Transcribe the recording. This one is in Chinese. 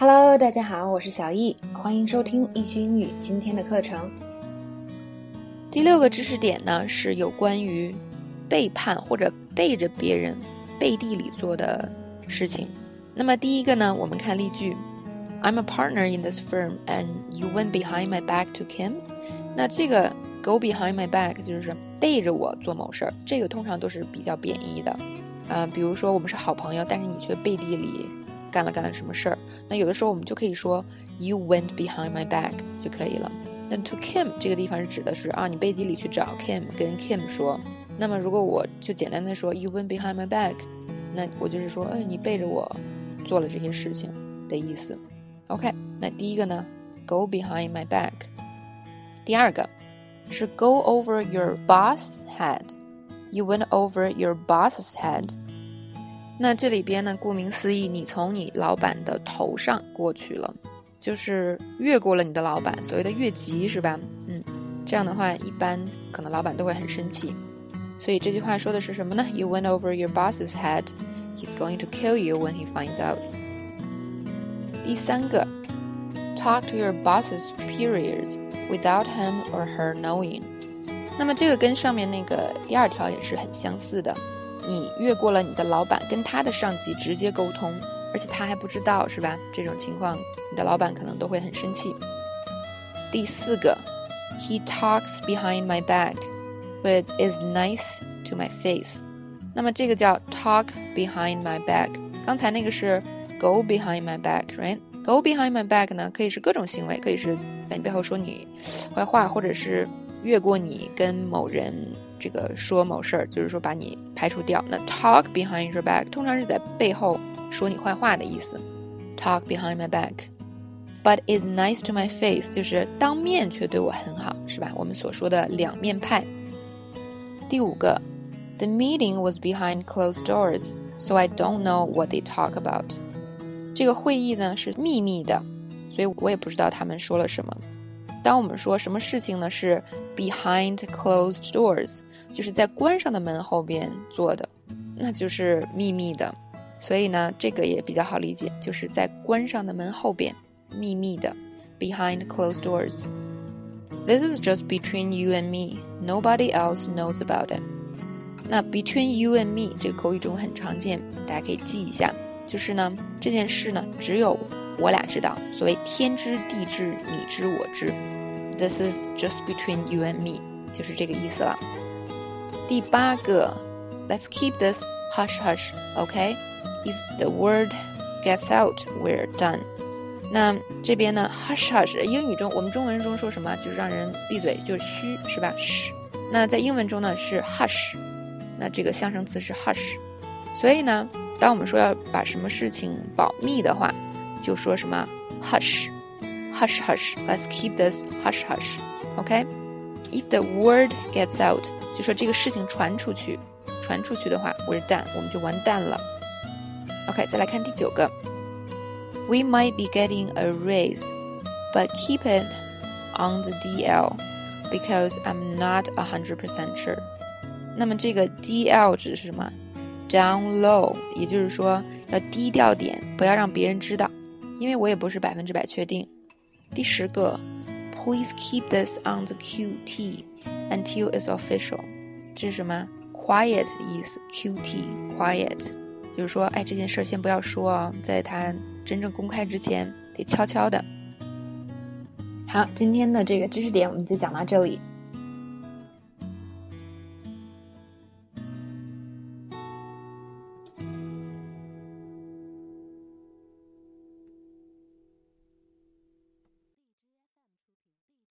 Hello，大家好，我是小易，欢迎收听易趣英语今天的课程。第六个知识点呢是有关于背叛或者背着别人背地里做的事情。那么第一个呢，我们看例句：I'm a partner in this firm, and you went behind my back to Kim。那这个 go behind my back 就是背着我做某事儿，这个通常都是比较贬义的。啊，比如说我们是好朋友，但是你却背地里。干了干了什么事儿？那有的时候我们就可以说 You went behind my back 就可以了。那 to Kim 这个地方是指的是啊，你背地里去找 Kim，跟 Kim 说。那么如果我就简单的说 You went behind my back，那我就是说，哎，你背着我做了这些事情的意思。OK，那第一个呢，Go behind my back。第二个是 Go over your boss' head。You went over your boss's head。那这里边呢，顾名思义，你从你老板的头上过去了，就是越过了你的老板，所谓的越级是吧？嗯，这样的话，一般可能老板都会很生气。所以这句话说的是什么呢？You went over your boss's head. He's going to kill you when he finds out. 第三个，talk to your boss's superiors without him or her knowing. 那么这个跟上面那个第二条也是很相似的。你越过了你的老板，跟他的上级直接沟通，而且他还不知道，是吧？这种情况，你的老板可能都会很生气。第四个，He talks behind my back, but is nice to my face。那么这个叫 talk behind my back。刚才那个是 go behind my back，right？Go behind my back 呢，可以是各种行为，可以是在你背后说你坏话，或者是越过你跟某人。这个说某事儿，就是说把你排除掉。那 talk behind your back 通常是在背后说你坏话的意思。talk behind my back，but is nice to my face 就是当面却对我很好，是吧？我们所说的两面派。第五个，the meeting was behind closed doors，so I don't know what they talk about。这个会议呢是秘密的，所以我也不知道他们说了什么。当我们说什么事情呢是 behind closed doors。就是在关上的门后边做的，那就是秘密的，所以呢，这个也比较好理解，就是在关上的门后边，秘密的，behind closed doors。This is just between you and me. Nobody else knows about it. 那 between you and me 这个口语中很常见，大家可以记一下。就是呢，这件事呢，只有我俩知道。所谓天知地知，你知我知。This is just between you and me，就是这个意思了。第八个，Let's keep this hush hush, OK? If the word gets out, we're done. 那这边呢，hush hush，英语中我们中文中说什么？就是让人闭嘴，就是嘘，是吧？嘘。那在英文中呢是 hush，那这个象声词是 hush。所以呢，当我们说要把什么事情保密的话，就说什么 hush hush. Let's keep this hush hush, OK? If the word gets out，就说这个事情传出去，传出去的话，we're done，我们就完蛋了。OK，再来看第九个，We might be getting a raise, but keep it on the DL because I'm not a hundred percent sure。那么这个 DL 指的是什么？Down low，也就是说要低调点，不要让别人知道，因为我也不是百分之百确定。 第十个。Please keep this on the QT until it's official。这是什么？Quiet 意思，QT quiet，就是说，哎，这件事先不要说啊，在它真正公开之前，得悄悄的。好，今天的这个知识点我们就讲到这里。